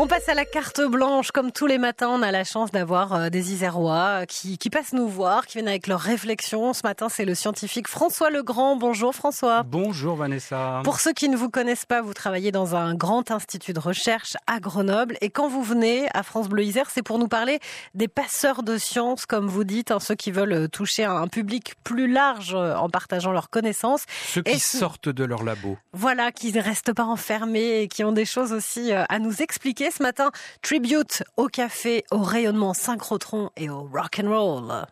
On passe à la carte blanche. Comme tous les matins, on a la chance d'avoir euh, des Isérois qui, qui passent nous voir, qui viennent avec leurs réflexions. Ce matin, c'est le scientifique François Legrand. Bonjour François. Bonjour Vanessa. Pour ceux qui ne vous connaissent pas, vous travaillez dans un grand institut de recherche à Grenoble. Et quand vous venez à France Bleu Isère, c'est pour nous parler des passeurs de sciences, comme vous dites, hein, ceux qui veulent euh, toucher un public plus large euh, en partageant leurs connaissances. Ceux qui sortent de leur labo. Voilà, qui ne restent pas enfermés et qui ont des choses aussi à nous expliquer ce matin. Tribute au café, au rayonnement synchrotron et au rock and roll.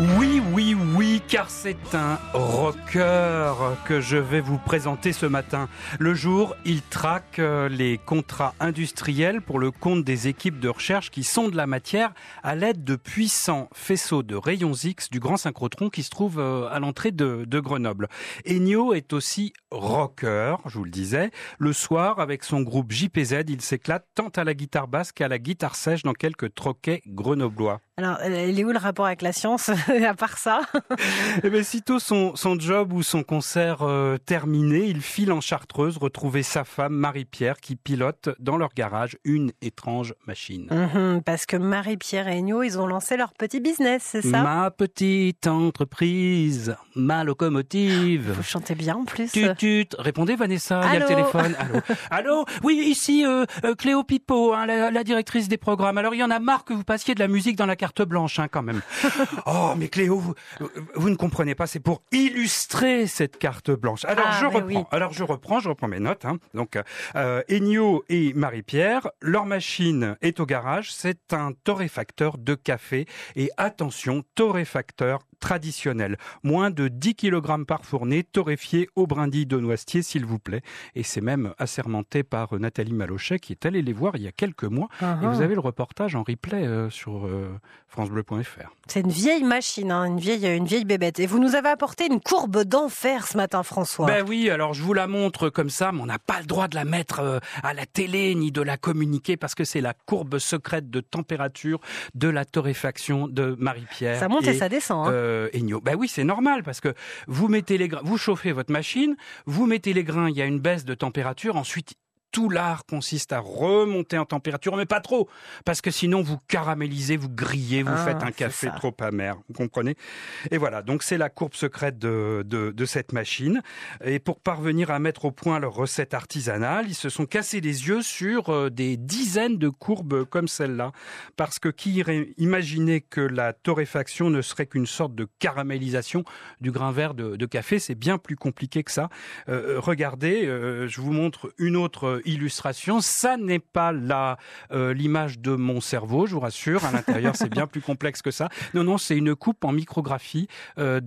Oui, oui, oui, car c'est un rocker que je vais vous présenter ce matin. Le jour, il traque euh, les contrats industriels pour le compte des équipes de recherche qui sondent la matière à l'aide de puissants faisceaux de rayons X du grand synchrotron qui se trouve euh, à l'entrée de, de Grenoble. Ennio est aussi rocker, je vous le disais. Le soir, avec son groupe JPZ, il s'éclate tant à la guitare basse qu'à la guitare sèche dans quelques troquets grenoblois. Alors, il est où le rapport avec la science, à part ça Eh bien, sitôt son, son job ou son concert euh, terminé, il file en Chartreuse retrouver sa femme, Marie-Pierre, qui pilote dans leur garage une étrange machine. Mhm, parce que Marie-Pierre et Ennio, ils ont lancé leur petit business, c'est ça? Ma petite entreprise, ma locomotive. Vous chantez bien en plus. Tut, tut. Répondez Vanessa, il y a le téléphone. Allô Allô? Oui, ici euh, euh, Cléo Pipo, hein, la, la directrice des programmes. Alors, il y en a marre que vous passiez de la musique dans la carte blanche hein, quand même. oh, mais Cléo, vous, vous ne comprenez pas, c'est pour illustrer cette carte blanche. Alors Ah, je mais reprends. oui. Alors je reprends, je reprends mes notes. hein. Donc euh, Ennio et Marie-Pierre, leur machine est au garage. C'est un torréfacteur de café et attention, torréfacteur traditionnel. Moins de 10 kg par fournée, torréfié au brindille de noisetier, s'il vous plaît. Et c'est même assermenté par Nathalie Malochet, qui est allée les voir il y a quelques mois. Et vous avez le reportage en replay euh, sur euh, francebleu.fr. C'est une vieille machine, hein, une vieille, une vieille bébête. Et vous nous avez apporté une courbe d'enfer ce matin, François. Ben oui, alors je vous la montre comme ça, mais on n'a pas le droit de la mettre euh, à la télé ni de la communiquer parce que c'est la courbe secrète de température de la torréfaction de Marie-Pierre. ça monte et, ça descend. Hein. euh, Ennio. Ben oui, c'est normal parce que vous mettez les grains, vous chauffez votre machine, vous mettez les grains, il y a une baisse de température, ensuite tout l'art consiste à remonter en température, mais pas trop, parce que sinon vous caramélisez, vous grillez, vous Ah, faites un café ça. trop amer, vous comprenez? Et voilà, donc c'est la courbe secrète de, de, de cette machine. Et pour parvenir à mettre au point leur recette artisanale, ils se sont cassés les yeux sur euh, des dizaines de courbes comme celle-là, parce que qui irait imaginer que la torréfaction ne serait qu'une sorte de caramélisation du grain vert de, de café? C'est bien plus compliqué que ça. Euh, regardez, euh, je vous montre une autre illustration. Ça n'est pas là euh, l'image de mon cerveau, je vous rassure. À l'intérieur, c'est bien plus complexe que ça. Non, non, c'est une coupe en micrographie euh,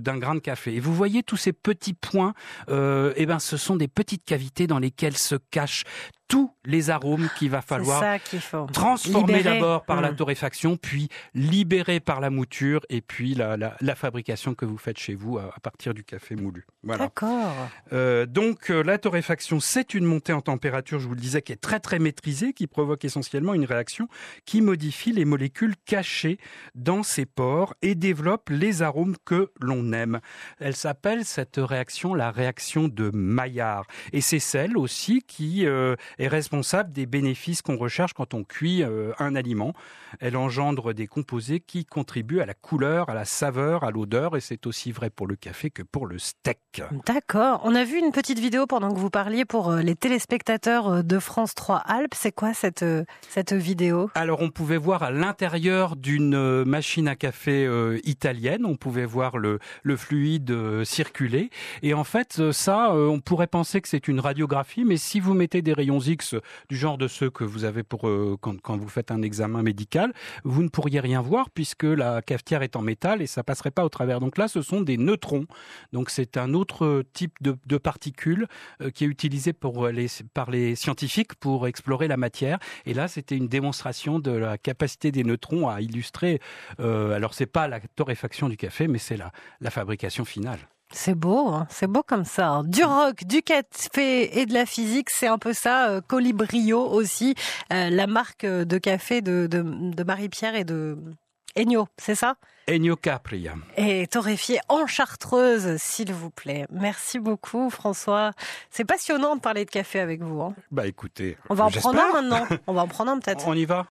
d'un grain de café. Et vous voyez tous ces petits points. Euh, eh ben, ce sont des petites cavités dans lesquelles se cachent tous les arômes qu'il va falloir ça qu'il faut. transformer d'abord par la Hum. torréfaction, puis libérer par la mouture et puis la, la, la fabrication que vous faites chez vous à, à partir du café moulu. Voilà. D'accord. Euh, donc euh, la torréfaction, c'est une montée en température, je vous le disais, qui est très très maîtrisée, qui provoque essentiellement une réaction qui modifie les molécules cachées dans ces pores et développe les arômes que l'on aime. Elle s'appelle cette réaction la réaction de Maillard. Et c'est celle aussi qui euh, est responsable des bénéfices qu'on recherche quand on cuit euh, un aliment. Elle engendre des composés qui contribuent à la couleur, à la saveur, à l'odeur, et c'est aussi vrai pour le café que pour le steak. D'accord. On a vu une petite vidéo pendant que vous parliez pour euh, les téléspectateurs euh, de France 3 Alpes. C'est quoi cette, cette vidéo? Alors on pouvait voir à l'intérieur d'une machine à café italienne, on pouvait voir le, le fluide circuler. Et en fait, ça, on pourrait penser que c'est une radiographie, mais si vous mettez des rayons Du genre de ceux que vous avez pour euh, quand, vous faites un examen médical, vous ne pourriez rien voir puisque la cafetière est en métal et ça passerait pas au travers. Donc là, ce sont des neutrons. Donc c'est un autre type de, de particules euh, qui est utilisé pour par les scientifiques pour explorer la matière. Et là, c'était une démonstration de la capacité des neutrons à illustrer. Euh, alors, c'est pas la torréfaction du café, mais c'est la fabrication finale. C'est beau, hein c'est beau comme ça. hein. Du rock, du café et de la physique, c'est un peu ça. euh, Colibrio aussi, euh, la marque de café de, de, de Marie-Pierre et de Ennio, c'est ça? Ennio Capri. Et torréfié en chartreuse, s'il vous plaît. Merci beaucoup, François. C'est passionnant de parler de café avec vous. Hein. Bah écoutez, on va en prendre un maintenant. On va en prendre un peut-être. On y va?